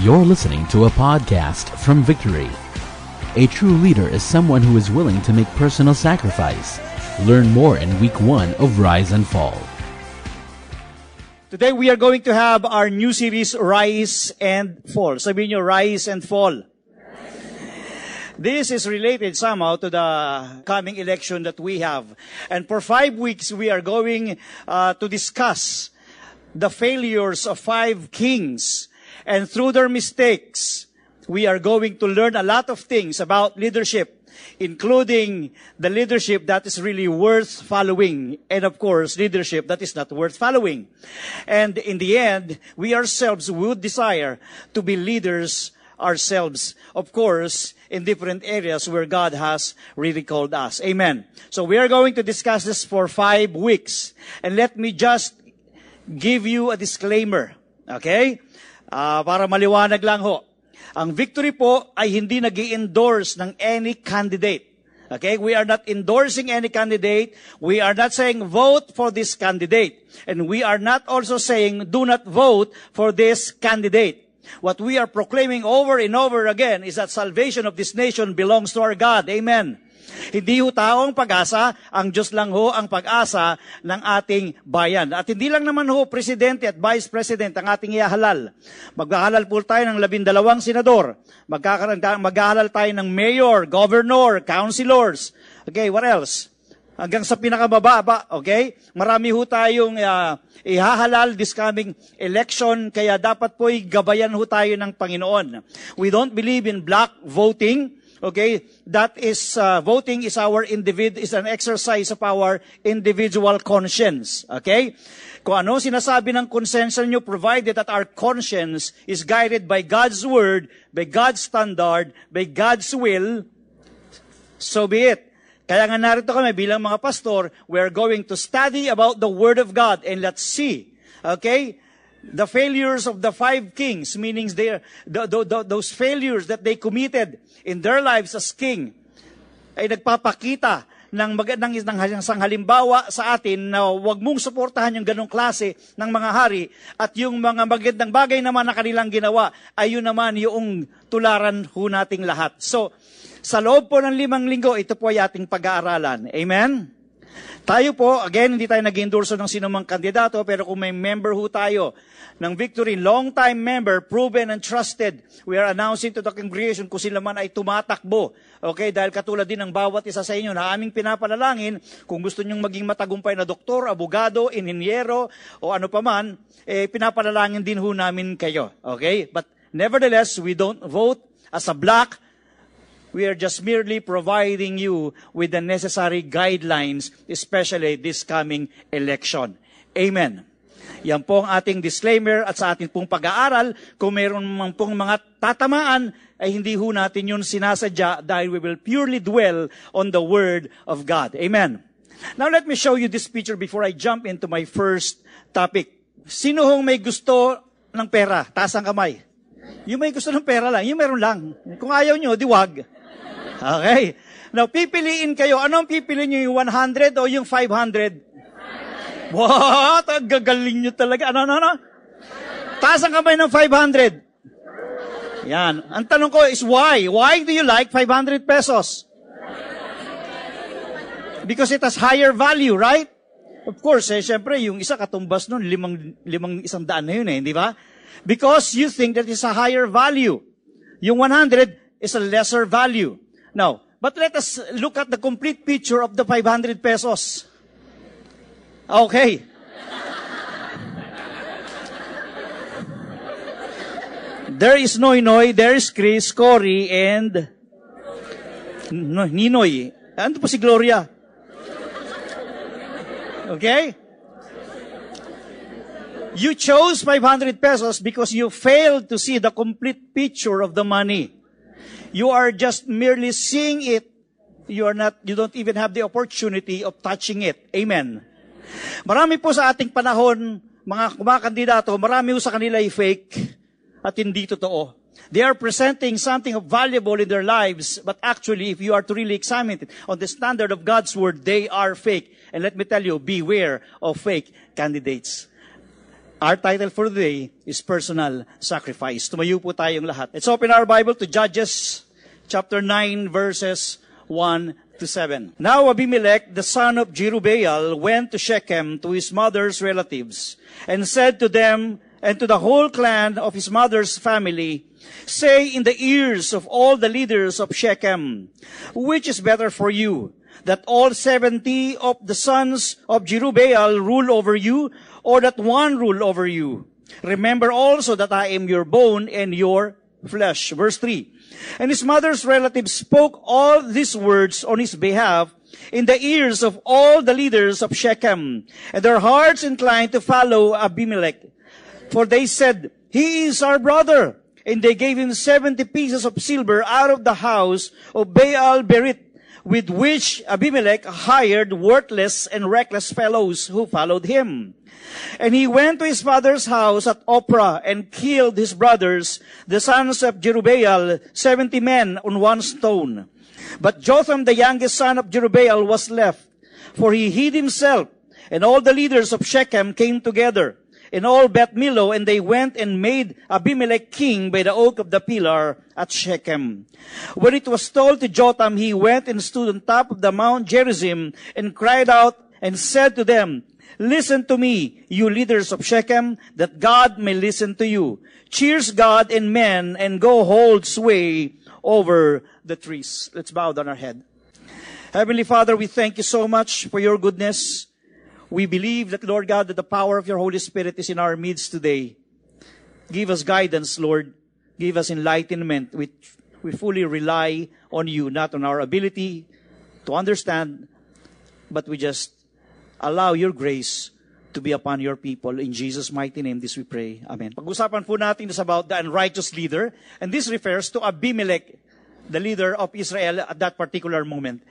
You're listening to a podcast from Victory. A true leader is someone who is willing to make personal sacrifice. Learn more in week one of Rise and Fall. Today we are going to have our new series, Rise and Fall. Sabihin nyo, Rise and Fall. This is related somehow to the coming election that we have. And for five weeks, we are going uh, to discuss the failures of five kings. And through their mistakes, we are going to learn a lot of things about leadership, including the leadership that is really worth following, and of course, leadership that is not worth following. And in the end, we ourselves would desire to be leaders ourselves, of course, in different areas where God has really called us. Amen. So we are going to discuss this for five weeks. And let me just give you a disclaimer. Okay? Uh, para maliwanag lang ho. Ang victory po ay hindi nag endorse ng any candidate. Okay? We are not endorsing any candidate. We are not saying vote for this candidate. And we are not also saying do not vote for this candidate. What we are proclaiming over and over again is that salvation of this nation belongs to our God. Amen. Hindi ho taong pag-asa, ang Diyos lang ho ang pag-asa ng ating bayan. At hindi lang naman ho presidente at vice president ang ating ihahalal. Maghahalal po tayo ng labindalawang senador. Maghahalal tayo ng mayor, governor, councilors. Okay, what else? hanggang sa pinakababa, okay? Marami ho tayong uh, ihahalal this coming election, kaya dapat po'y gabayan ho tayo ng Panginoon. We don't believe in black voting, okay? That is, uh, voting is our individ, is an exercise of our individual conscience, okay? Kung ano sinasabi ng konsensya nyo, provided that our conscience is guided by God's word, by God's standard, by God's will, so be it. Kaya nga narito kami bilang mga pastor, we're going to study about the Word of God and let's see, okay, the failures of the five kings, meaning the, the, the, those failures that they committed in their lives as king, ay nagpapakita ng magandang isang halimbawa sa atin na huwag mong suportahan yung ganong klase ng mga hari at yung mga magandang bagay naman na kanilang ginawa ay yun naman yung tularan ho nating lahat. So, sa loob po ng limang linggo, ito po ay ating pag-aaralan. Amen? Tayo po, again, hindi tayo nag-endorso ng sinumang kandidato, pero kung may member ho tayo ng Victory, long-time member, proven and trusted, we are announcing to the congregation kung sila man ay tumatakbo. Okay, dahil katulad din ng bawat isa sa inyo na aming pinapalalangin, kung gusto nyong maging matagumpay na doktor, abogado, ininyero, o ano paman, eh, pinapalalangin din ho namin kayo. Okay? But nevertheless, we don't vote as a black, We are just merely providing you with the necessary guidelines, especially this coming election. Amen. Yan po ang ating disclaimer at sa ating pong pag-aaral, kung mayroon man pong mga tatamaan, ay hindi ho natin yun sinasadya dahil we will purely dwell on the Word of God. Amen. Now let me show you this picture before I jump into my first topic. Sino hong may gusto ng pera? Taas ang kamay. Yung may gusto ng pera lang, yung meron lang. Kung ayaw nyo, diwag. Okay. Now, pipiliin kayo. Anong pipiliin nyo, yung 100 o yung 500? What? Ang gagaling nyo talaga. Ano, ano, ano? Taas ang kamay ng 500. Yan. Ang tanong ko is why? Why do you like 500 pesos? Because it has higher value, right? Of course, eh, syempre, yung isa katumbas nun, limang, limang isang daan na yun eh, di ba? Because you think that it's a higher value. Yung 100 is a lesser value. Now, but let us look at the complete picture of the 500 pesos. Okay. there is Noy Noy, there is Chris, Cory, and Ninoy. Ano po si Gloria? Okay? You chose 500 pesos because you failed to see the complete picture of the money. You are just merely seeing it. You are not, you don't even have the opportunity of touching it. Amen. Marami po sa ating panahon, mga kumakandidato, marami po sa kanila ay fake at hindi totoo. They are presenting something valuable in their lives, but actually, if you are to really examine it on the standard of God's word, they are fake. And let me tell you, beware of fake candidates. Our title for the day is Personal Sacrifice. Tumayo po tayong lahat. Let's open our Bible to Judges chapter 9 verses 1 to 7. Now Abimelech, the son of Jerubbaal, went to Shechem to his mother's relatives and said to them and to the whole clan of his mother's family, Say in the ears of all the leaders of Shechem, which is better for you, that all seventy of the sons of Jerubbaal rule over you, or that one rule over you. Remember also that I am your bone and your flesh. Verse 3. And his mother's relatives spoke all these words on his behalf in the ears of all the leaders of Shechem, and their hearts inclined to follow Abimelech. For they said, He is our brother. And they gave him seventy pieces of silver out of the house of Baal Berit, with which Abimelech hired worthless and reckless fellows who followed him. And he went to his father's house at Ophrah and killed his brothers, the sons of Jerubbaal, seventy men on one stone. But Jotham, the youngest son of Jerubbaal, was left, for he hid himself, and all the leaders of Shechem came together, and all Beth Millo, and they went and made Abimelech king by the oak of the pillar at Shechem. When it was told to Jotham, he went and stood on top of the Mount Gerizim and cried out and said to them, Listen to me, you leaders of Shechem, that God may listen to you. Cheers God and men and go hold sway over the trees. Let's bow down our head. Heavenly Father, we thank you so much for your goodness. We believe that, Lord God, that the power of your Holy Spirit is in our midst today. Give us guidance, Lord. Give us enlightenment. We, we fully rely on you, not on our ability to understand, but we just allow your grace to be upon your people. In Jesus' mighty name, this we pray. Amen. Pag-usapan po natin is about the unrighteous leader, and this refers to Abimelech, the leader of Israel at that particular moment.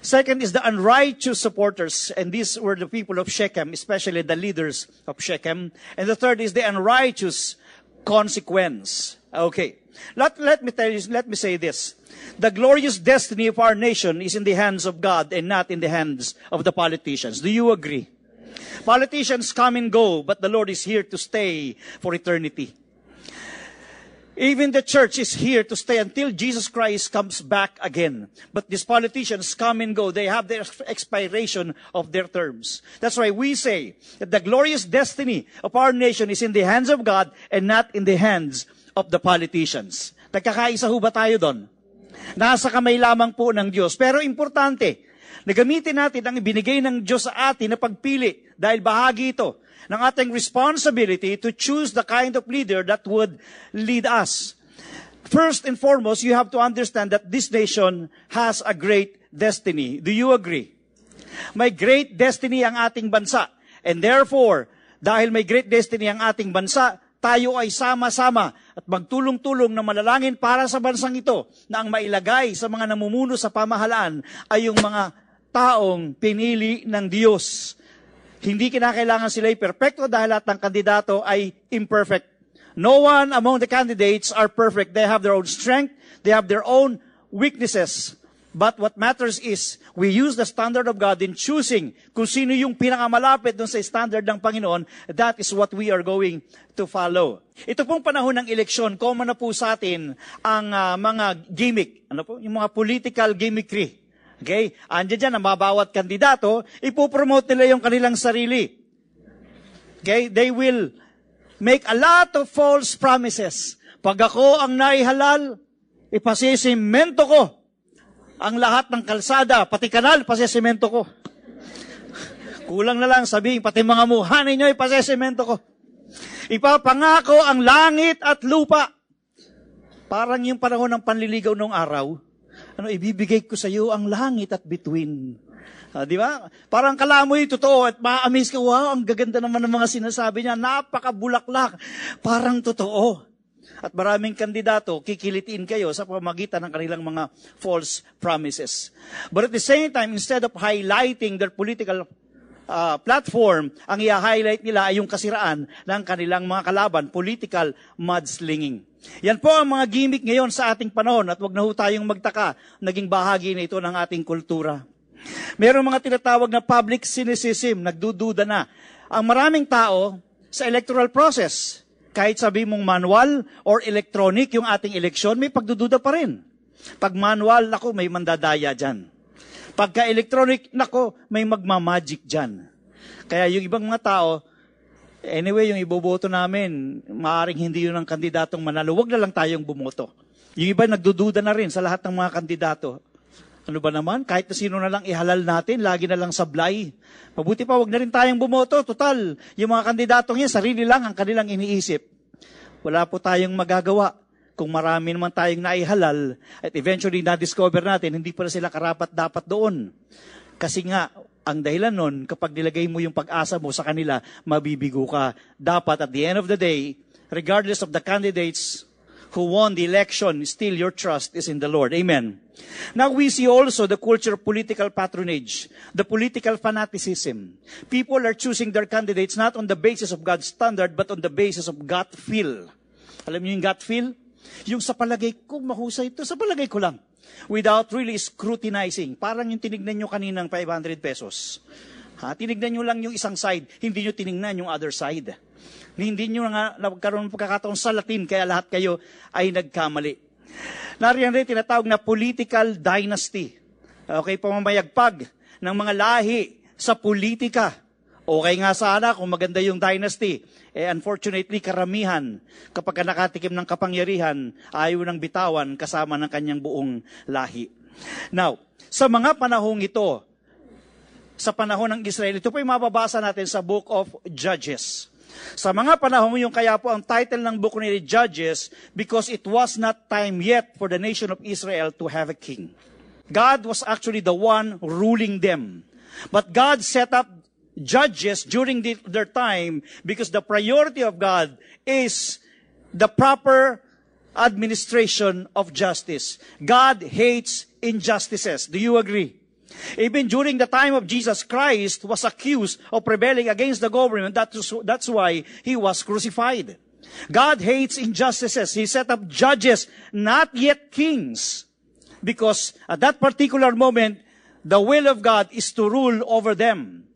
Second is the unrighteous supporters, and these were the people of Shechem, especially the leaders of Shechem. And the third is the unrighteous consequence. Okay. Let, let me tell you, let me say this. The glorious destiny of our nation is in the hands of God and not in the hands of the politicians. Do you agree? Politicians come and go, but the Lord is here to stay for eternity. Even the church is here to stay until Jesus Christ comes back again. But these politicians come and go. They have their expiration of their terms. That's why we say that the glorious destiny of our nation is in the hands of God and not in the hands of the politicians. Nagkakaisa ho ba tayo doon? Nasa kamay lamang po ng Diyos. Pero importante, na gamitin natin ang ibinigay ng Diyos sa atin na pagpili dahil bahagi ito ng ating responsibility to choose the kind of leader that would lead us. First and foremost, you have to understand that this nation has a great destiny. Do you agree? May great destiny ang ating bansa. And therefore, dahil may great destiny ang ating bansa, tayo ay sama-sama at magtulong-tulong na manalangin para sa bansang ito na ang mailagay sa mga namumuno sa pamahalaan ay yung mga taong pinili ng Diyos. Hindi kinakailangan sila ay perfecto dahil lahat ng kandidato ay imperfect. No one among the candidates are perfect. They have their own strength. They have their own weaknesses. But what matters is, we use the standard of God in choosing kung sino yung pinakamalapit dun sa standard ng Panginoon. That is what we are going to follow. Ito pong panahon ng eleksyon, common na po sa atin ang uh, mga gimmick, ano po, yung mga political gimmickry. Okay? Andiyan dyan ang mabawat kandidato, ipopromote nila yung kanilang sarili. Okay? They will make a lot of false promises. Pag ako ang naihalal, ipasisimento ko ang lahat ng kalsada, pati kanal, pasisimento ko. Kulang na lang sabihin, pati mga muha ninyo, ipasisimento ko. Ipapangako ang langit at lupa. Parang yung panahon ng panliligaw noong araw, ano, ibibigay ko sa iyo ang langit at between. Uh, di ba? Parang kalamoy totoo at ma-amaze ka, wow, ang gaganda naman ng mga sinasabi niya, napakabulaklak. Parang totoo. At maraming kandidato, kikilitiin kayo sa pamagitan ng kanilang mga false promises. But at the same time, instead of highlighting their political uh, platform, ang i-highlight nila ay yung kasiraan ng kanilang mga kalaban, political mudslinging. Yan po ang mga gimmick ngayon sa ating panahon at wag na ho tayong magtaka, naging bahagi na ito ng ating kultura. Merong mga tinatawag na public cynicism, nagdududa na. Ang maraming tao, sa electoral process. Kahit sabi mong manual or electronic yung ating eleksyon, may pagdududa pa rin. Pag manual, nako, may mandadaya dyan. Pagka electronic, nako, may magmamagic dyan. Kaya yung ibang mga tao, anyway, yung iboboto namin, maaring hindi yun ang kandidatong manalo. Huwag na lang tayong bumoto. Yung iba nagdududa na rin sa lahat ng mga kandidato. Ano ba naman? Kahit na sino na lang ihalal natin, lagi na lang sablay. Mabuti pa, wag na rin tayong bumoto. Total, yung mga kandidatong yan, sarili lang ang kanilang iniisip. Wala po tayong magagawa. Kung marami naman tayong naihalal, at eventually na-discover natin, hindi pa sila karapat dapat doon. Kasi nga, ang dahilan nun, kapag nilagay mo yung pag-asa mo sa kanila, mabibigo ka. Dapat, at the end of the day, regardless of the candidates who won the election, still your trust is in the Lord. Amen. Now we see also the culture of political patronage, the political fanaticism. People are choosing their candidates not on the basis of God's standard, but on the basis of gut feel. Alam niyo yung gut feel? Yung sa palagay ko, mahusay ito. Sa palagay ko lang. Without really scrutinizing. Parang yung tinignan nyo kaninang 500 pesos. Ha? Tinignan nyo lang yung isang side. Hindi nyo tinignan yung other side. Hindi nyo nga nagkaroon ng pagkakataon sa Latin, kaya lahat kayo ay nagkamali. Nariyan rin tinatawag na political dynasty. Okay, pamamayagpag ng mga lahi sa politika. Okay nga sana kung maganda yung dynasty. Eh, unfortunately, karamihan, kapag nakatikim ng kapangyarihan, ayaw ng bitawan kasama ng kanyang buong lahi. Now, sa mga panahong ito, sa panahon ng Israel, ito po yung mababasa natin sa Book of Judges. Sa mga panahon yung kaya po ang title ng book ni Judges because it was not time yet for the nation of Israel to have a king. God was actually the one ruling them. But God set up judges during the, their time because the priority of God is the proper administration of justice. God hates injustices. Do you agree? Even during the time of Jesus Christ was accused of rebelling against the government. That's, that's why he was crucified. God hates injustices. He set up judges, not yet kings. Because at that particular moment, the will of God is to rule over them.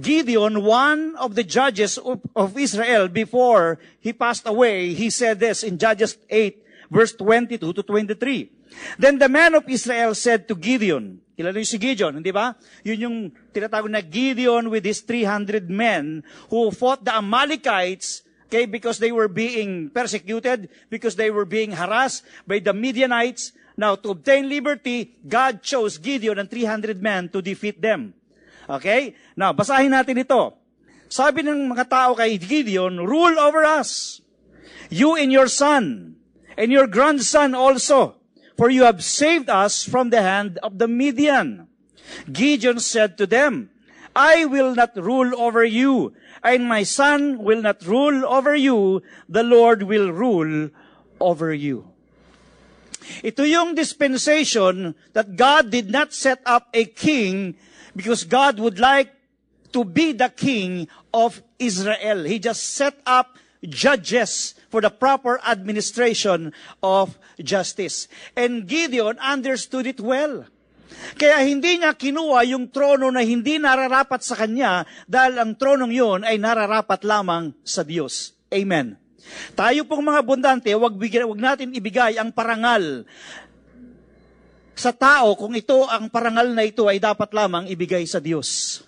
Gideon, one of the judges of, of Israel before he passed away, he said this in Judges 8, verse 22 to 23. Then the men of Israel said to Gideon, kilala niyo si Gideon, hindi ba? Yun yung tinatawag na Gideon with his 300 men who fought the Amalekites okay, because they were being persecuted, because they were being harassed by the Midianites. Now, to obtain liberty, God chose Gideon and 300 men to defeat them. Okay? Now, basahin natin ito. Sabi ng mga tao kay Gideon, rule over us. You and your son, and your grandson also for you have saved us from the hand of the Midian. Gideon said to them, I will not rule over you, and my son will not rule over you. The Lord will rule over you. Ito yung dispensation that God did not set up a king because God would like to be the king of Israel. He just set up judges for the proper administration of justice. And Gideon understood it well. Kaya hindi niya kinuha yung trono na hindi nararapat sa kanya dahil ang tronong yun ay nararapat lamang sa Diyos. Amen. Tayo pong mga bundante, wag, wag natin ibigay ang parangal sa tao kung ito ang parangal na ito ay dapat lamang ibigay sa Diyos.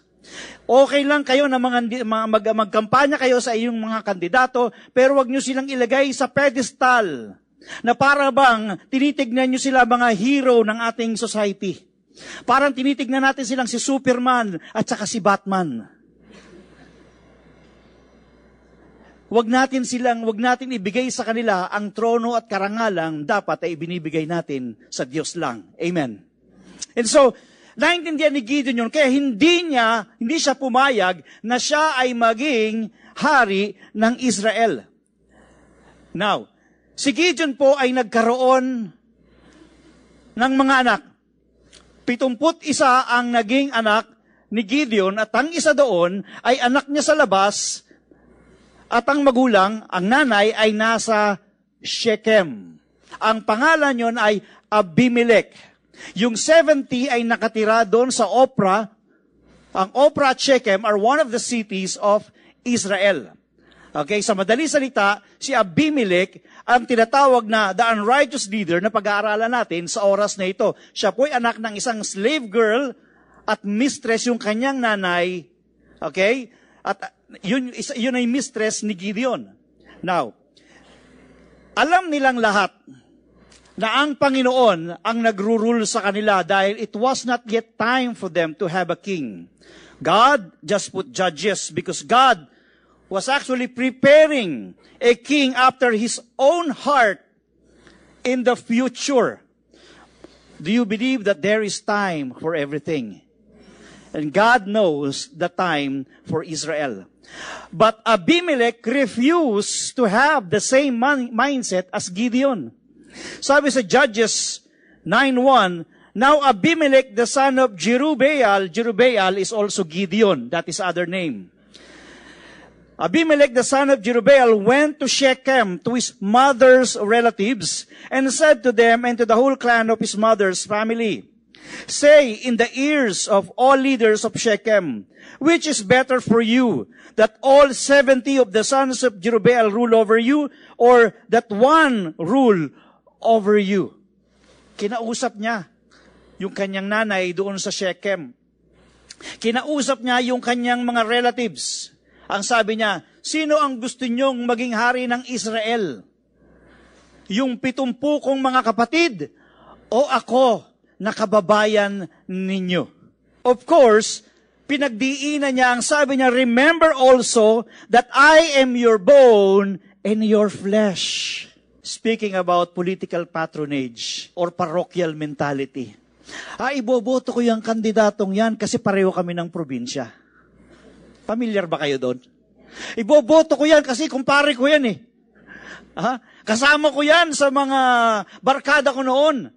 Okay lang kayo na mga, mag, magkampanya kayo sa iyong mga kandidato, pero wag nyo silang ilagay sa pedestal na para bang tinitignan nyo sila mga hero ng ating society. Parang tinitignan natin silang si Superman at saka si Batman. Wag natin silang, wag natin ibigay sa kanila ang trono at karangalang dapat ay binibigay natin sa Diyos lang. Amen. And so, Naintindihan ni Gideon yun, kaya hindi niya, hindi siya pumayag na siya ay maging hari ng Israel. Now, si Gideon po ay nagkaroon ng mga anak. Pitumput isa ang naging anak ni Gideon at ang isa doon ay anak niya sa labas at ang magulang, ang nanay ay nasa Shechem. Ang pangalan yon ay Abimelech. Yung 70 ay nakatira doon sa Opra. Ang Opra at Shechem are one of the cities of Israel. Okay, sa madali salita, si Abimelech ang tinatawag na the unrighteous leader na pag-aaralan natin sa oras na ito. Siya po'y anak ng isang slave girl at mistress yung kanyang nanay. Okay? At yun, yun ay mistress ni Gideon. Now, alam nilang lahat na ang Panginoon ang nagro-rule sa kanila dahil it was not yet time for them to have a king. God just put judges because God was actually preparing a king after his own heart in the future. Do you believe that there is time for everything? And God knows the time for Israel. But Abimelech refused to have the same mindset as Gideon. Sabi sa Judges 9.1, Now Abimelech, the son of Jerubbaal, Jerubbaal is also Gideon, that is other name. Abimelech, the son of Jerubbaal, went to Shechem, to his mother's relatives, and said to them and to the whole clan of his mother's family, Say in the ears of all leaders of Shechem, which is better for you, that all 70 of the sons of Jerubbaal rule over you, or that one rule over you? Kinausap niya yung kanyang nanay doon sa Shechem. Kinausap niya yung kanyang mga relatives. Ang sabi niya, sino ang gusto nyong maging hari ng Israel? Yung pitumpu kong mga kapatid o ako na kababayan ninyo? Of course, pinagdiinan niya ang sabi niya, remember also that I am your bone and your flesh. Speaking about political patronage or parochial mentality. Ah, iboboto ko yung kandidatong yan kasi pareho kami ng probinsya. Familiar ba kayo doon? Iboboto ko yan kasi kumpare ko yan eh. Ha? Kasama ko yan sa mga barkada ko noon.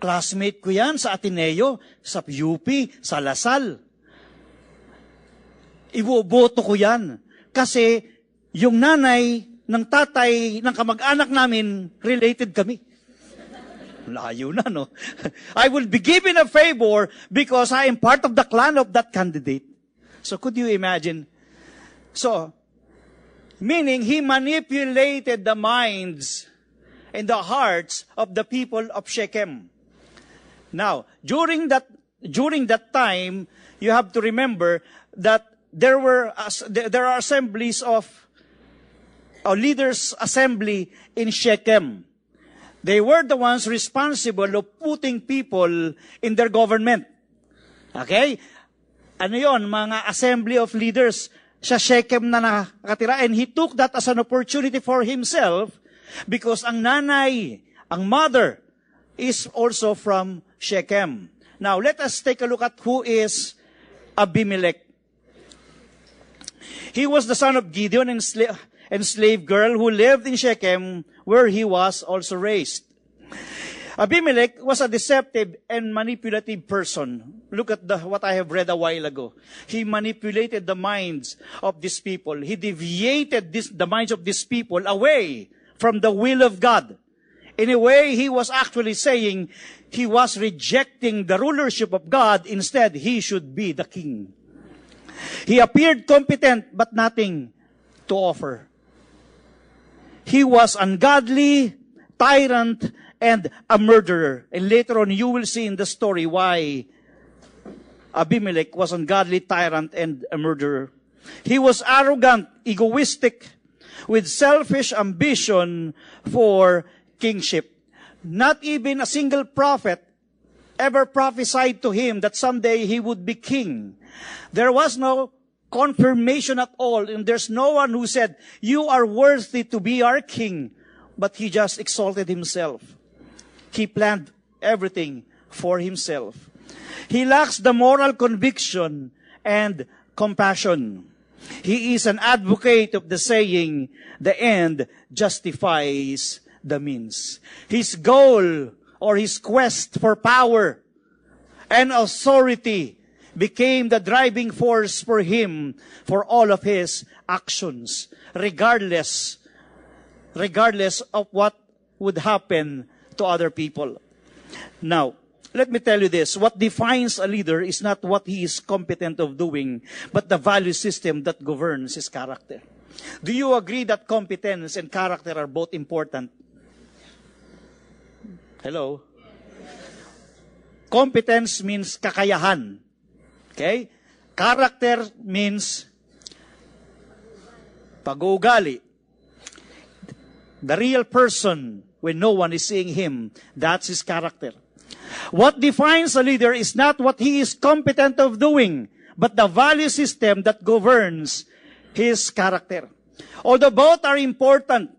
Classmate ko yan sa Ateneo, sa UP, sa Lasal. Iboboto ko yan. Kasi yung nanay ng tatay ng kamag-anak namin, related kami. Layo na, no? I will be given a favor because I am part of the clan of that candidate. So could you imagine? So, meaning he manipulated the minds and the hearts of the people of Shechem. Now, during that, during that time, you have to remember that there were, there are assemblies of, a leaders assembly in Shechem. They were the ones responsible of putting people in their government. Okay? ano yon, mga assembly of leaders sa Shechem na nakatira. And he took that as an opportunity for himself because ang nanay, ang mother, is also from Shechem. Now, let us take a look at who is Abimelech. He was the son of Gideon and, and slave girl who lived in Shechem where he was also raised. Abimelech was a deceptive and manipulative person. Look at the, what I have read a while ago. He manipulated the minds of these people. He deviated this, the minds of these people away from the will of God. In a way, he was actually saying he was rejecting the rulership of God. Instead, he should be the king. He appeared competent, but nothing to offer. He was ungodly, tyrant, and a murderer. And later on, you will see in the story why Abimelech was ungodly tyrant and a murderer. He was arrogant, egoistic, with selfish ambition for kingship. Not even a single prophet ever prophesied to him that someday he would be king. There was no confirmation at all, and there's no one who said, you are worthy to be our king. But he just exalted himself. He planned everything for himself. He lacks the moral conviction and compassion. He is an advocate of the saying, the end justifies the means. His goal or his quest for power and authority became the driving force for him for all of his actions, regardless, regardless of what would happen to other people. Now, let me tell you this. What defines a leader is not what he is competent of doing, but the value system that governs his character. Do you agree that competence and character are both important? Hello? Competence means kakayahan. Okay? Character means pag-uugali. The real person, when no one is seeing him, that's his character. What defines a leader is not what he is competent of doing, but the value system that governs his character. Although both are important,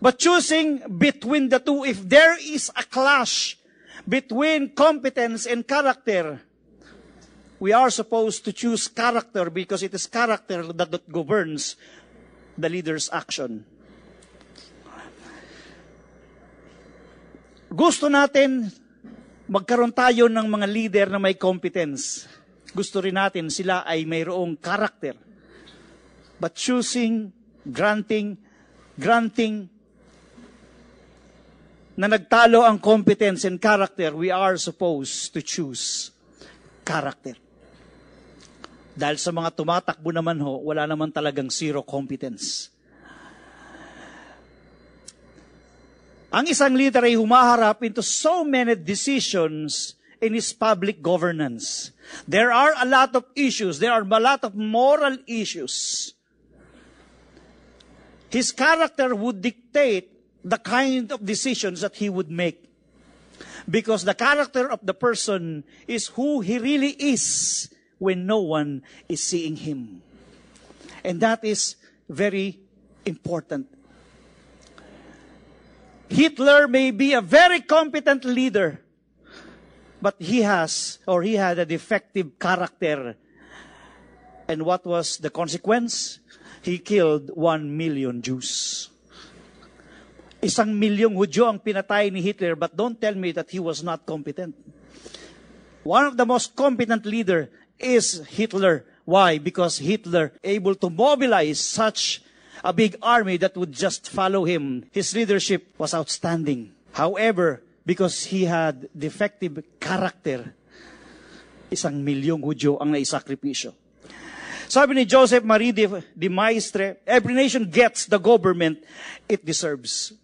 but choosing between the two, if there is a clash between competence and character, we are supposed to choose character because it is character that, governs the leader's action. Gusto natin magkaroon tayo ng mga leader na may competence. Gusto rin natin sila ay mayroong character. But choosing, granting, granting na nagtalo ang competence and character, we are supposed to choose character. Dahil sa mga tumatakbo naman ho, wala naman talagang zero competence. Ang isang leader ay humaharap into so many decisions in his public governance. There are a lot of issues. There are a lot of moral issues. His character would dictate the kind of decisions that he would make. Because the character of the person is who he really is when no one is seeing him. And that is very important. Hitler may be a very competent leader, but he has or he had a defective character. And what was the consequence? He killed one million Jews. Isang milyong Hudyo ang pinatay ni Hitler, but don't tell me that he was not competent. One of the most competent leader is Hitler. Why? Because Hitler able to mobilize such a big army that would just follow him. His leadership was outstanding. However, because he had defective character, isang milyong Hudyo ang naisakripisyo. Sabi ni Joseph Marie de, de Maistre, every nation gets the government it deserves.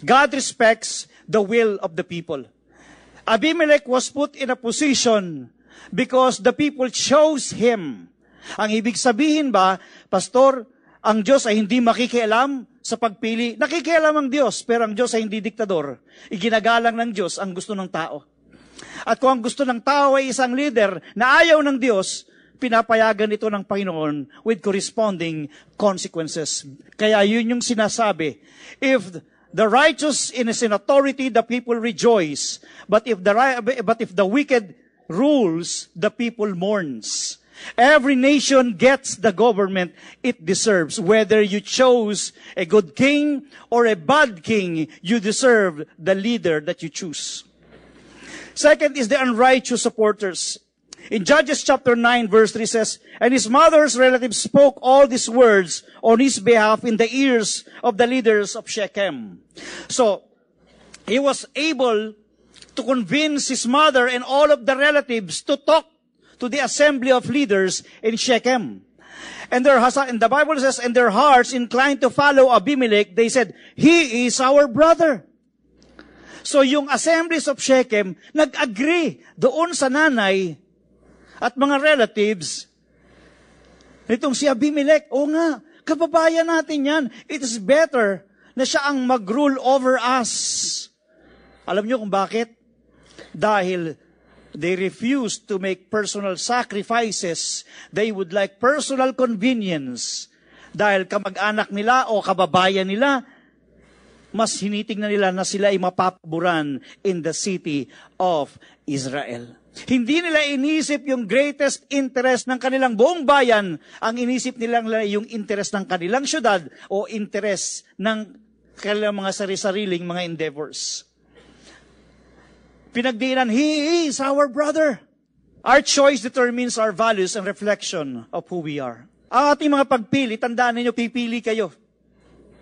God respects the will of the people. Abimelech was put in a position because the people chose him. Ang ibig sabihin ba, Pastor, ang Diyos ay hindi makikialam sa pagpili. Nakikialam ang Diyos, pero ang Diyos ay hindi diktador. Iginagalang ng Diyos ang gusto ng tao. At kung ang gusto ng tao ay isang leader na ayaw ng Diyos, pinapayagan ito ng Panginoon with corresponding consequences. Kaya yun yung sinasabi. If the righteous in his authority, the people rejoice. But if the, but if the wicked rules, the people mourns. Every nation gets the government it deserves. Whether you chose a good king or a bad king, you deserve the leader that you choose. Second is the unrighteous supporters. In Judges chapter 9 verse 3 says, And his mother's relatives spoke all these words on his behalf in the ears of the leaders of Shechem. So, he was able to convince his mother and all of the relatives to talk to the assembly of leaders in Shechem. And their and the Bible says, and their hearts inclined to follow Abimelech, they said, He is our brother. So yung assemblies of Shechem, nag-agree doon sa nanay at mga relatives nitong si Abimelech. O nga, kababayan natin yan. It is better na siya ang mag-rule over us. Alam niyo kung bakit? Dahil they refused to make personal sacrifices. They would like personal convenience. Dahil kamag-anak nila o kababayan nila, mas hinitingnan nila na sila ay mapapaboran in the city of Israel. Hindi nila inisip yung greatest interest ng kanilang buong bayan. Ang inisip nila yung interest ng kanilang syudad o interest ng kanilang mga sarili-sariling mga endeavors. Pinagdiinan, He is our brother. Our choice determines our values and reflection of who we are. Ang ating mga pagpili, tandaan ninyo, pipili kayo.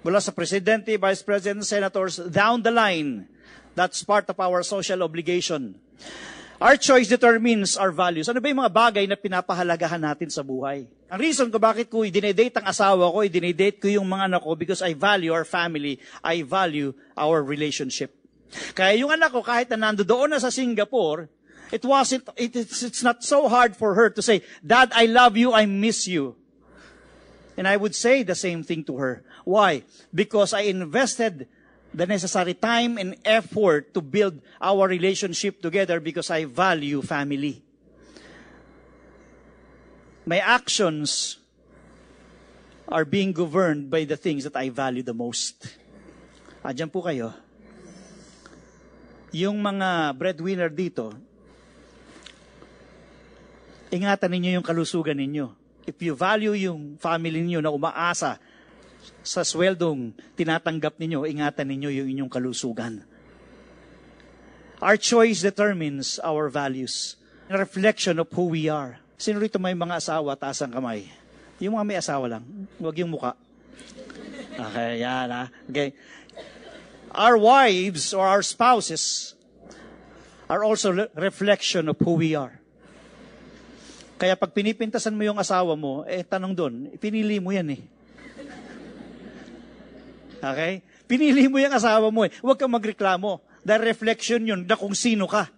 Mula sa presidente, vice president, senators, down the line. That's part of our social obligation. Our choice determines our values. Ano ba yung mga bagay na pinapahalagahan natin sa buhay? Ang reason ko bakit ko i-dinedate ang asawa ko, i-dinedate ko yung mga anak ko because I value our family, I value our relationship. Kaya yung anak ko, kahit na nando doon na sa Singapore, it wasn't, it, it's, it's not so hard for her to say, Dad, I love you, I miss you. And I would say the same thing to her. Why? Because I invested the necessary time and effort to build our relationship together because I value family. My actions are being governed by the things that I value the most. Adyan po kayo. Yung mga breadwinner dito, ingatan ninyo yung kalusugan ninyo. If you value yung family niyo na umaasa sa sweldong tinatanggap ninyo, ingatan ninyo yung inyong kalusugan. Our choice determines our values. A reflection of who we are. Sino rito may mga asawa, taas ang kamay? Yung mga may asawa lang. Huwag yung muka. Okay, yan ha. Okay. Our wives or our spouses are also re- reflection of who we are. Kaya pag pinipintasan mo yung asawa mo, eh tanong doon, pinili mo yan eh. Okay? Pinili mo yung asawa mo eh. Huwag kang magreklamo. Dahil reflection yun na kung sino ka.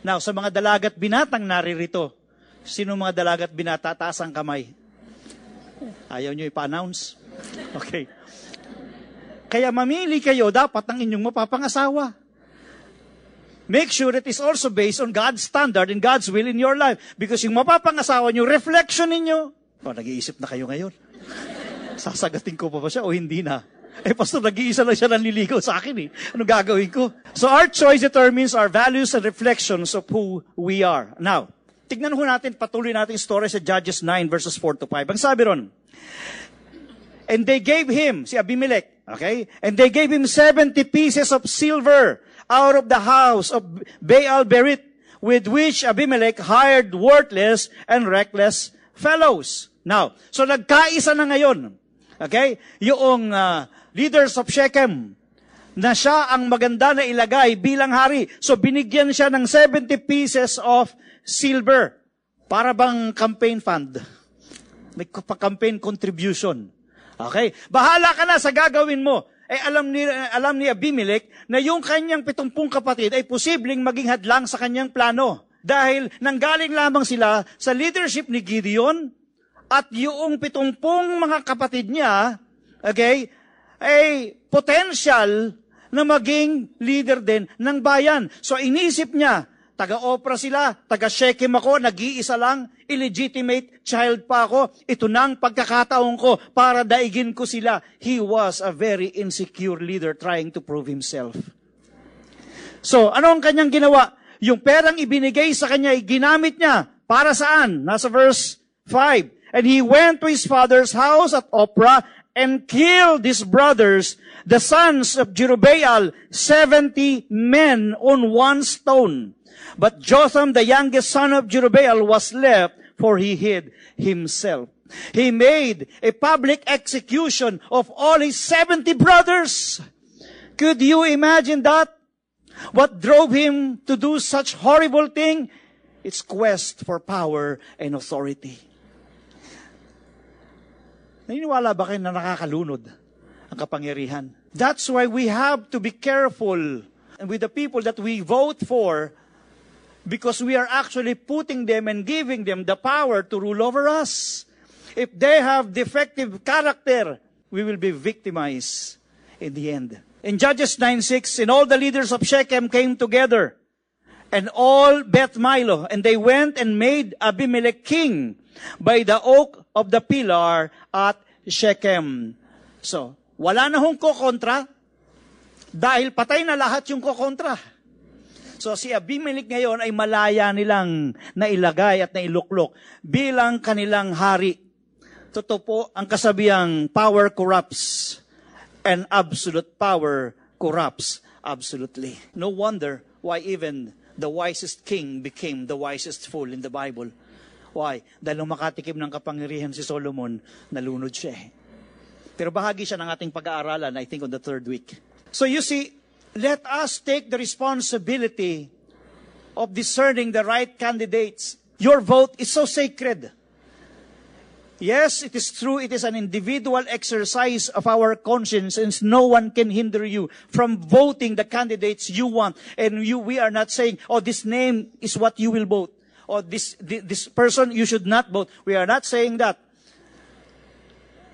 Now, sa mga dalagat binatang naririto, sino mga dalagat binata, taas ang kamay. Ayaw nyo ipa-announce? Okay. Kaya mamili kayo dapat ng inyong mapapangasawa. Make sure it is also based on God's standard and God's will in your life. Because yung mapapangasawa nyo, reflection ninyo. O, nag-iisip na kayo ngayon. Sasagatin ko pa ba siya o hindi na? Eh, pastor, nag-iisa lang siya nanliligaw sa akin eh. Ano gagawin ko? So our choice determines our values and reflections of who we are. Now, tignan ho natin, patuloy natin yung story sa Judges 9 verses 4 to 5. Ang sabi ron, And they gave him, si Abimelech, okay? And they gave him 70 pieces of silver out of the house of Baal Berit, with which Abimelech hired worthless and reckless fellows. Now, so nagkaisa na ngayon, okay? Yung uh, leaders of Shechem, na siya ang maganda na ilagay bilang hari. So binigyan siya ng 70 pieces of silver para bang campaign fund. May campaign contribution. Okay? Bahala ka na sa gagawin mo. Eh alam ni alam ni Abimelech na yung kanyang pitumpung kapatid ay posibleng maging hadlang sa kanyang plano. Dahil nanggaling lamang sila sa leadership ni Gideon at yung pitumpung mga kapatid niya, okay, ay potential na maging leader din ng bayan. So inisip niya, taga-opera sila, taga-Shechem ako, nag-iisa lang, illegitimate child pa ako, ito nang pagkakataon ko para daigin ko sila. He was a very insecure leader trying to prove himself. So, ano ang kanyang ginawa? Yung perang ibinigay sa kanya, ginamit niya. Para saan? Nasa verse 5. And he went to his father's house at Opera and killed his brothers, the sons of Jerubbaal, 70 men on one stone. But Jotham, the youngest son of Jerubbaal, was left, for he hid himself. He made a public execution of all his 70 brothers. Could you imagine that? What drove him to do such horrible thing? It's quest for power and authority. Naniniwala ba kayo na nakakalunod ang kapangyarihan? That's why we have to be careful with the people that we vote for because we are actually putting them and giving them the power to rule over us. If they have defective character, we will be victimized in the end. In Judges 9:6, and all the leaders of Shechem came together, and all Beth Milo, and they went and made Abimelech king by the oak of the pillar at Shechem. So, wala na hong kokontra dahil patay na lahat yung kokontra. So si Abimelech ngayon ay malaya nilang nailagay at nailuklok bilang kanilang hari. Totoo po ang kasabihang power corrupts and absolute power corrupts absolutely. No wonder why even the wisest king became the wisest fool in the Bible. Why? Dahil makatikim ng kapangyarihan si Solomon, nalunod siya eh. Pero bahagi siya ng ating pag-aaralan, I think, on the third week. So you see, let us take the responsibility of discerning the right candidates. Your vote is so sacred. Yes, it is true. It is an individual exercise of our conscience, and no one can hinder you from voting the candidates you want. And you, we are not saying, "Oh, this name is what you will vote," or "This this person you should not vote." We are not saying that.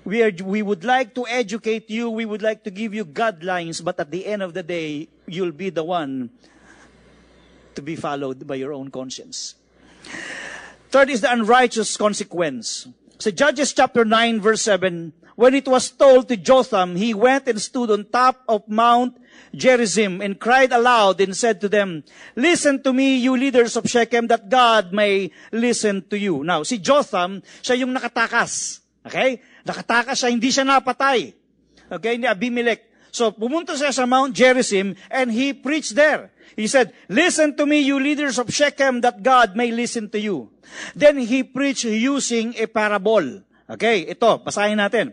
We are, we would like to educate you. We would like to give you guidelines, but at the end of the day, you'll be the one to be followed by your own conscience. Third is the unrighteous consequence. So Judges chapter 9 verse 7, when it was told to Jotham, he went and stood on top of Mount Gerizim and cried aloud and said to them, Listen to me, you leaders of Shechem, that God may listen to you. Now, si Jotham, siya yung nakatakas. Okay? Nakatakas siya, hindi siya napatay. Okay, ni Abimelech. So, pumunta siya sa Mount Gerizim and he preached there. He said, Listen to me, you leaders of Shechem, that God may listen to you. Then he preached using a parable. Okay, ito, basahin natin.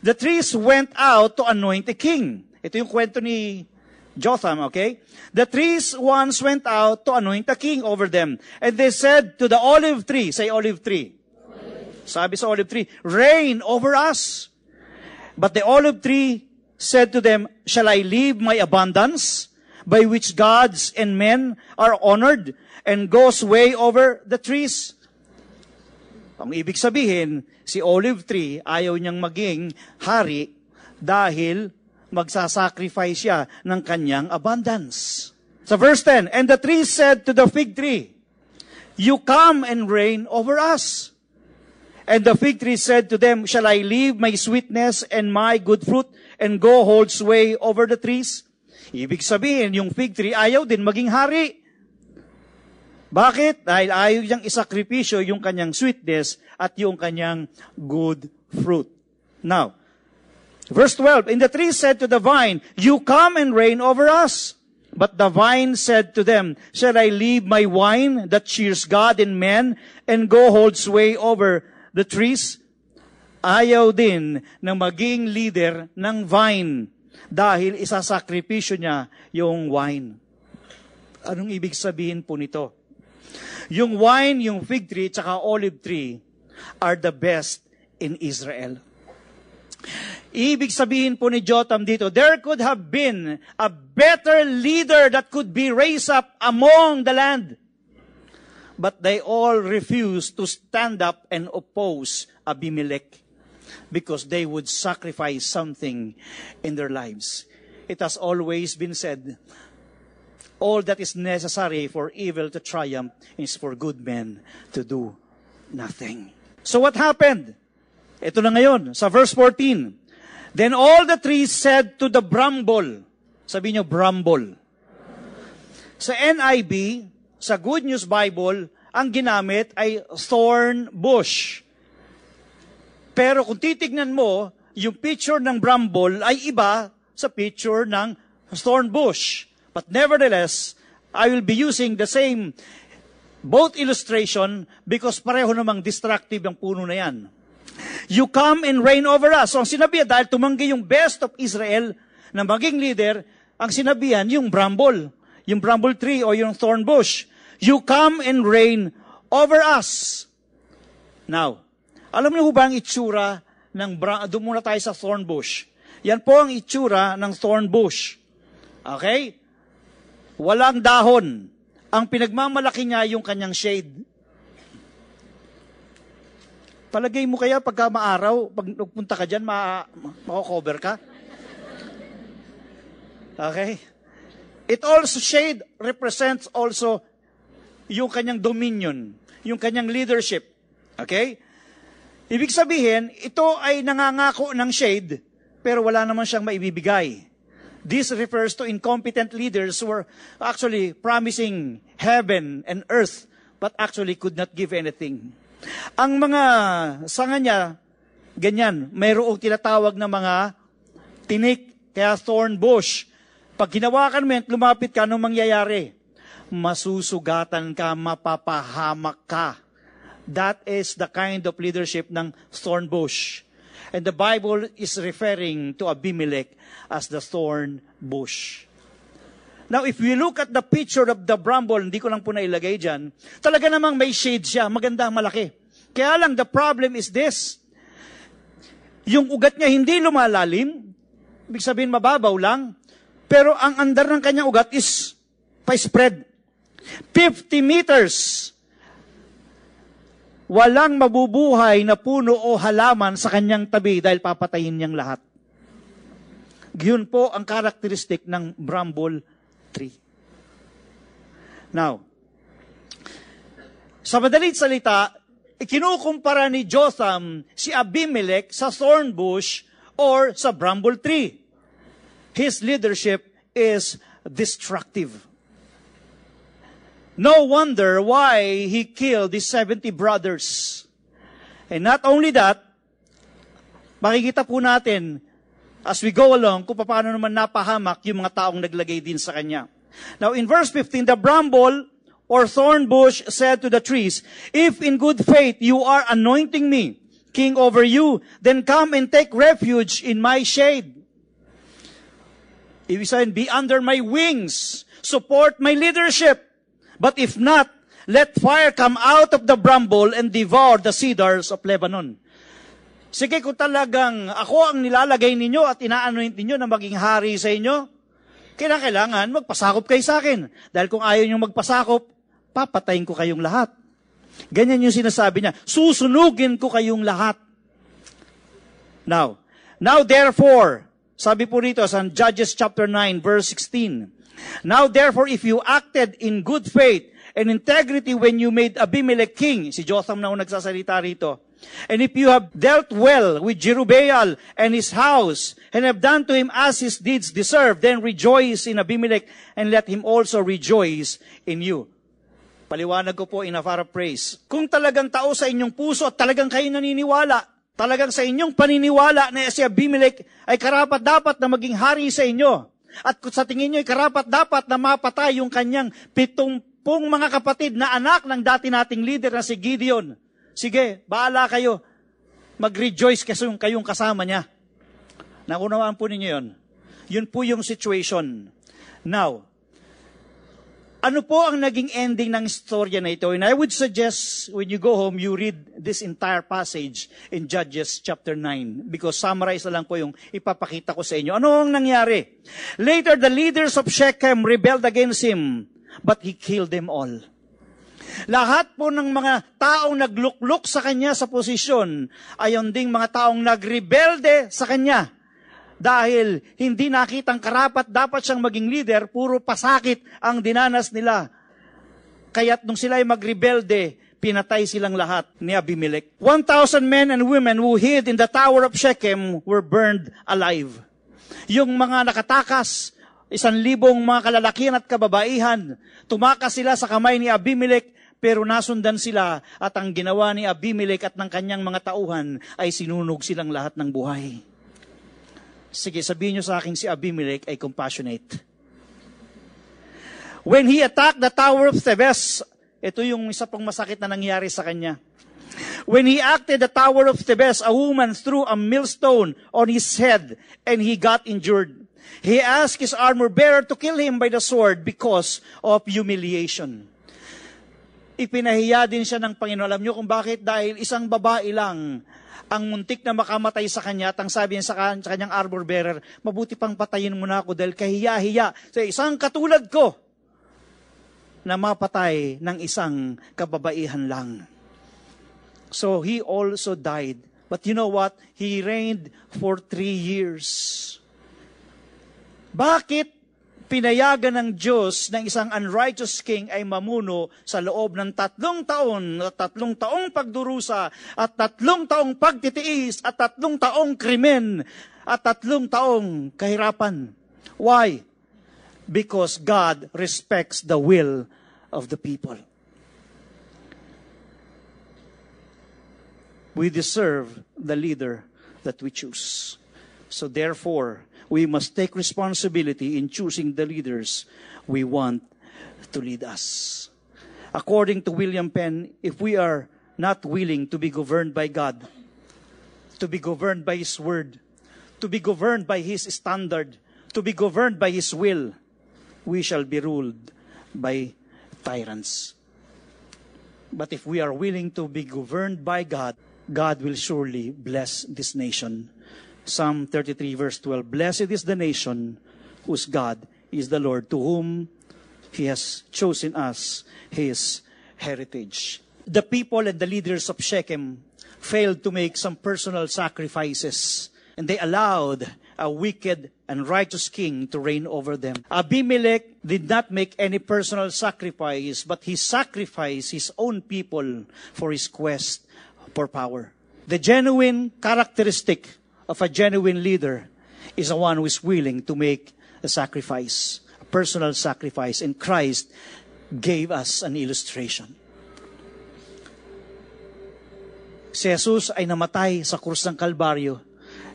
The trees went out to anoint a king. Ito yung kwento ni Jotham, okay? The trees once went out to anoint a king over them. And they said to the olive tree, say olive tree. Sabi sa olive tree, reign over us. But the olive tree said to them, shall I leave my abundance by which gods and men are honored and goes way over the trees? Ang ibig sabihin, si olive tree ayaw niyang maging hari dahil magsasacrifice siya ng kanyang abundance. Sa verse 10, And the tree said to the fig tree, You come and reign over us. And the fig tree said to them, Shall I leave my sweetness and my good fruit and go hold sway over the trees? Ibig sabihin, yung fig tree ayaw din maging hari. Bakit? Dahil ayaw niyang isakripisyo yung kanyang sweetness at yung kanyang good fruit. Now, verse 12, And the tree said to the vine, You come and reign over us. But the vine said to them, Shall I leave my wine that cheers God and men and go hold sway over the trees? Ayaw din na maging leader ng vine dahil isasakripisyo niya yung wine. Anong ibig sabihin po nito? Yung wine, yung fig tree, tsaka olive tree are the best in Israel. Ibig sabihin po ni Jotham dito, there could have been a better leader that could be raised up among the land. But they all refused to stand up and oppose Abimelech because they would sacrifice something in their lives. It has always been said, all that is necessary for evil to triumph is for good men to do nothing. So what happened? Ito na ngayon, sa verse 14. Then all the trees said to the bramble, sabi niyo bramble. Sa NIV, sa Good News Bible, ang ginamit ay thorn bush. Pero kung titignan mo, yung picture ng bramble ay iba sa picture ng thorn bush. But nevertheless, I will be using the same both illustration because pareho namang destructive ang puno na yan. You come and reign over us. So ang sinabihan, dahil tumanggi yung best of Israel na maging leader, ang sinabihan, yung bramble, yung bramble tree o yung thorn bush. You come and reign over us. Now, alam niyo ba ang itsura ng, doon muna tayo sa thorn bush. Yan po ang itsura ng thorn bush. Okay? Walang dahon. Ang pinagmamalaki niya yung kanyang shade. Palagay mo kaya pagka maaraw, pag nagpunta ka dyan, ma mako-cover ka? Okay? It also, shade represents also yung kanyang dominion, yung kanyang leadership. Okay? Ibig sabihin, ito ay nangangako ng shade, pero wala naman siyang maibibigay. This refers to incompetent leaders who are actually promising heaven and earth, but actually could not give anything. Ang mga sanga niya, ganyan, mayroong tinatawag na mga tinik, kaya thorn bush. Pag hinawakan mo yan, lumapit ka, anong mangyayari? Masusugatan ka, mapapahamak ka. That is the kind of leadership ng thorn bush. And the Bible is referring to Abimelech as the thorn bush. Now, if we look at the picture of the bramble, hindi ko lang po nailagay dyan, talaga namang may shade siya, maganda, malaki. Kaya lang, the problem is this. Yung ugat niya hindi lumalalim, ibig sabihin mababaw lang, pero ang andar ng kanyang ugat is pa-spread. 50 meters. Walang mabubuhay na puno o halaman sa kanyang tabi dahil papatayin niyang lahat. Yun po ang karakteristik ng bramble tree. Now, sa madalit salita, ikinukumpara ni Jotham si Abimelech sa thorn bush or sa bramble tree. His leadership is destructive. No wonder why he killed his 70 brothers. And not only that, makikita po natin as we go along kung paano naman napahamak yung mga taong naglagay din sa kanya. Now in verse 15, the bramble or thorn bush said to the trees, If in good faith you are anointing me king over you, then come and take refuge in my shade. Ibig sabihin, be under my wings. Support my leadership. But if not, let fire come out of the bramble and devour the cedars of Lebanon. Sige, kung talagang ako ang nilalagay ninyo at inaanoint ninyo na maging hari sa inyo, kailangan magpasakop kayo sa akin. Dahil kung ayaw nyo magpasakop, papatayin ko kayong lahat. Ganyan yung sinasabi niya, susunugin ko kayong lahat. Now, now therefore, sabi po rito sa Judges chapter 9 verse 16, Now therefore, if you acted in good faith and integrity when you made Abimelech king, si Jotham na nagsasalita rito, and if you have dealt well with Jerubbaal and his house, and have done to him as his deeds deserve, then rejoice in Abimelech, and let him also rejoice in you. Paliwanag ko po in a praise. Kung talagang tao sa inyong puso at talagang kayo naniniwala, talagang sa inyong paniniwala na si Abimelech ay karapat dapat na maging hari sa inyo, at kung sa tingin nyo, karapat dapat na mapatay yung kanyang pitumpung mga kapatid na anak ng dati nating leader na si Gideon. Sige, baala kayo. Mag-rejoice kasi yung kayong kasama niya. Nakunawaan po ninyo yun. Yun po yung situation. Now, ano po ang naging ending ng storya na ito? And I would suggest when you go home, you read this entire passage in Judges chapter 9 because summarize na lang po yung ipapakita ko sa inyo. Ano ang nangyari? Later, the leaders of Shechem rebelled against him, but he killed them all. Lahat po ng mga taong naglukluk sa kanya sa posisyon, ayon ding mga taong nagrebelde sa kanya dahil hindi nakitang karapat dapat siyang maging leader, puro pasakit ang dinanas nila. Kaya't nung sila ay magrebelde, pinatay silang lahat ni Abimelech. 1,000 men and women who hid in the tower of Shechem were burned alive. Yung mga nakatakas, isang libong mga kalalakihan at kababaihan, tumakas sila sa kamay ni Abimelech, pero nasundan sila at ang ginawa ni Abimelech at ng kanyang mga tauhan ay sinunog silang lahat ng buhay. Sige, sabihin nyo sa akin si Abimelech ay compassionate. When he attacked the tower of Thebes, ito yung isa pang masakit na nangyari sa kanya. When he acted the tower of Thebes, a woman threw a millstone on his head and he got injured. He asked his armor bearer to kill him by the sword because of humiliation. Ipinahiya din siya ng Panginoon. Alam niyo kung bakit? Dahil isang babae lang ang muntik na makamatay sa kanya at ang sabi niya sa, kan- sa kanyang arbor bearer, mabuti pang patayin mo na ako dahil kahiya-hiya sa isang katulad ko na mapatay ng isang kababaihan lang. So he also died. But you know what? He reigned for three years. Bakit pinayagan ng Diyos ng isang unrighteous king ay mamuno sa loob ng tatlong taon, tatlong taong pagdurusa, at tatlong taong pagtitiis, at tatlong taong krimen, at tatlong taong kahirapan. Why? Because God respects the will of the people. We deserve the leader that we choose. So therefore, we must take responsibility in choosing the leaders we want to lead us. According to William Penn, if we are not willing to be governed by God, to be governed by His Word, to be governed by His standard, to be governed by His will, we shall be ruled by tyrants. But if we are willing to be governed by God, God will surely bless this nation. Psalm 33 verse 12, Blessed is the nation whose God is the Lord, to whom He has chosen us His heritage. The people and the leaders of Shechem failed to make some personal sacrifices, and they allowed a wicked and righteous king to reign over them. Abimelech did not make any personal sacrifice, but he sacrificed his own people for his quest for power. The genuine characteristic of a genuine leader is a one who is willing to make a sacrifice, a personal sacrifice, and Christ gave us an illustration. Si Jesus ay namatay sa krus ng Kalbaryo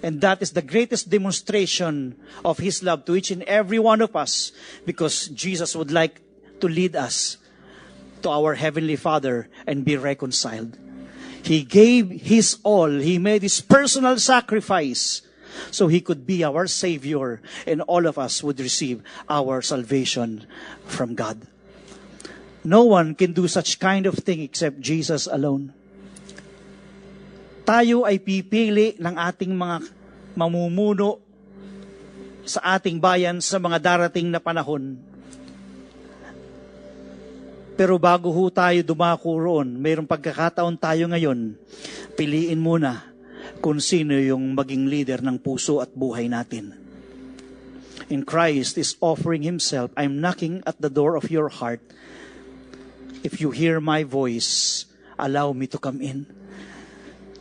And that is the greatest demonstration of His love to each and every one of us because Jesus would like to lead us to our Heavenly Father and be reconciled. He gave His all. He made His personal sacrifice so He could be our Savior and all of us would receive our salvation from God. No one can do such kind of thing except Jesus alone. tayo ay pipili ng ating mga mamumuno sa ating bayan sa mga darating na panahon. Pero bago ho tayo dumako roon, mayroong pagkakataon tayo ngayon, piliin muna kung sino yung maging leader ng puso at buhay natin. In Christ is offering Himself, I'm knocking at the door of your heart. If you hear my voice, allow me to come in.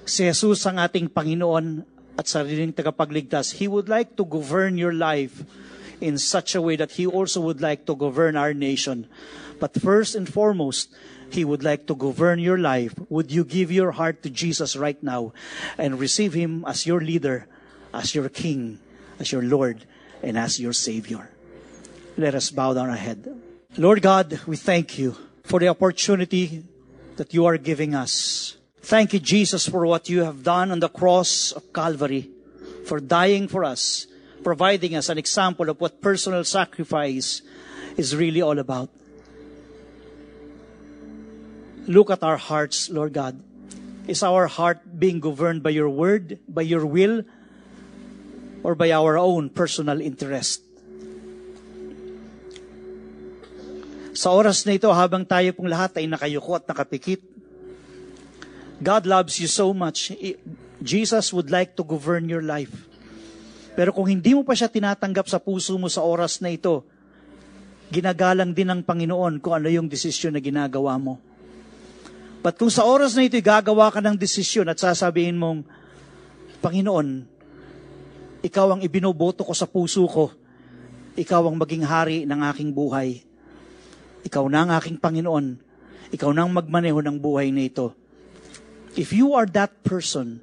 Si Jesus ang ating Panginoon at sariling tagapagligtas. He would like to govern your life in such a way that He also would like to govern our nation. But first and foremost, He would like to govern your life. Would you give your heart to Jesus right now and receive Him as your leader, as your King, as your Lord, and as your Savior? Let us bow down our head. Lord God, we thank you for the opportunity that you are giving us Thank you, Jesus, for what you have done on the cross of Calvary, for dying for us, providing us an example of what personal sacrifice is really all about. Look at our hearts, Lord God. Is our heart being governed by your word, by your will, or by our own personal interest? Sa oras na ito, habang tayo pong lahat ay nakayuko at nakapikit, God loves you so much. Jesus would like to govern your life. Pero kung hindi mo pa siya tinatanggap sa puso mo sa oras na ito, ginagalang din ng Panginoon kung ano yung desisyon na ginagawa mo. But kung sa oras na ito, gagawa ka ng desisyon at sasabihin mong, Panginoon, ikaw ang ibinoboto ko sa puso ko. Ikaw ang maging hari ng aking buhay. Ikaw na ang aking Panginoon. Ikaw na ang magmaneho ng buhay na ito If you are that person,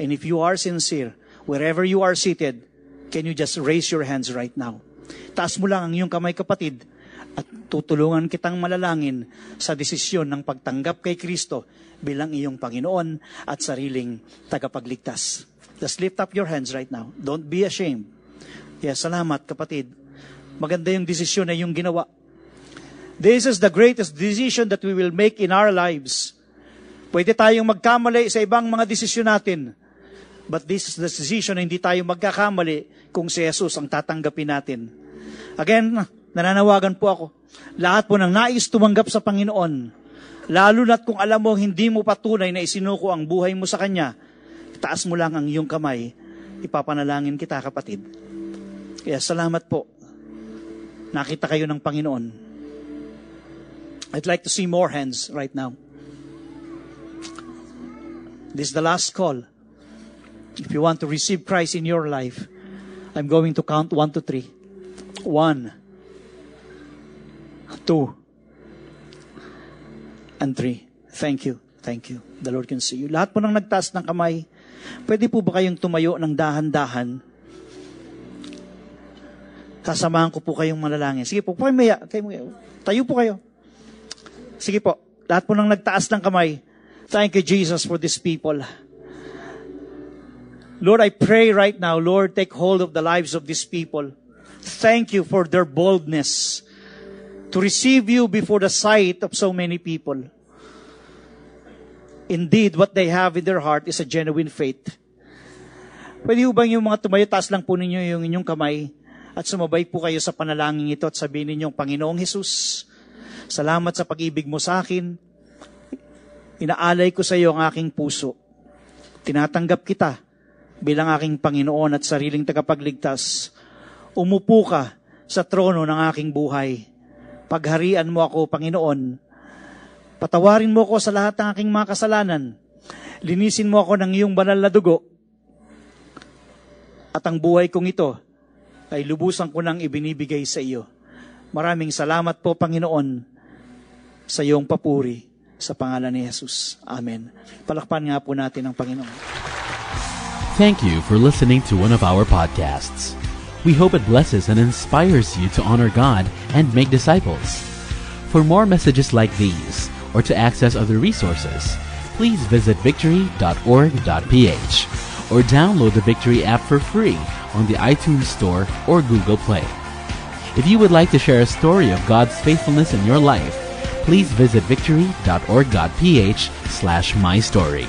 and if you are sincere, wherever you are seated, can you just raise your hands right now? Taas mo lang ang iyong kamay kapatid at tutulungan kitang malalangin sa desisyon ng pagtanggap kay Kristo bilang iyong Panginoon at sariling tagapagligtas. Just lift up your hands right now. Don't be ashamed. Yes, salamat kapatid. Maganda yung desisyon na yung ginawa. This is the greatest decision that we will make in our lives. Pwede tayong magkamali sa ibang mga desisyon natin. But this is the decision na hindi tayo magkakamali kung si Jesus ang tatanggapin natin. Again, nananawagan po ako. Lahat po ng nais tumanggap sa Panginoon, lalo na't kung alam mo hindi mo patunay na isinuko ang buhay mo sa Kanya, taas mo lang ang iyong kamay, ipapanalangin kita kapatid. Kaya salamat po. Nakita kayo ng Panginoon. I'd like to see more hands right now. This is the last call. If you want to receive Christ in your life, I'm going to count one to three. One, two, and three. Thank you. Thank you. The Lord can see you. Lahat po nang nagtaas ng kamay, pwede po ba kayong tumayo ng dahan-dahan? Kasamahan ko po kayong manalangin. Sige po, kayo maya, kayo, tayo po kayo. Sige po, lahat po nang nagtaas ng kamay, Thank you, Jesus, for these people. Lord, I pray right now, Lord, take hold of the lives of these people. Thank you for their boldness to receive you before the sight of so many people. Indeed, what they have in their heart is a genuine faith. Pwede ho bang yung mga tumayo, taas lang po ninyo yung inyong kamay at sumabay po kayo sa panalangin ito at sabihin ninyong, Panginoong Jesus, salamat sa pag-ibig mo sa akin. Inaalay ko sa iyo ang aking puso. Tinatanggap kita bilang aking Panginoon at sariling tagapagligtas. Umupo ka sa trono ng aking buhay. Pagharian mo ako, Panginoon. Patawarin mo ako sa lahat ng aking mga kasalanan. Linisin mo ako ng iyong banal na dugo. At ang buhay kong ito ay lubusan ko nang ibinibigay sa iyo. Maraming salamat po, Panginoon, sa iyong papuri sa pangalan ni Jesus. Amen. Palakpan nga po natin ang Panginoon. Thank you for listening to one of our podcasts. We hope it blesses and inspires you to honor God and make disciples. For more messages like these, or to access other resources, please visit victory.org.ph or download the Victory app for free on the iTunes Store or Google Play. If you would like to share a story of God's faithfulness in your life, please visit victory.org.ph slash my story.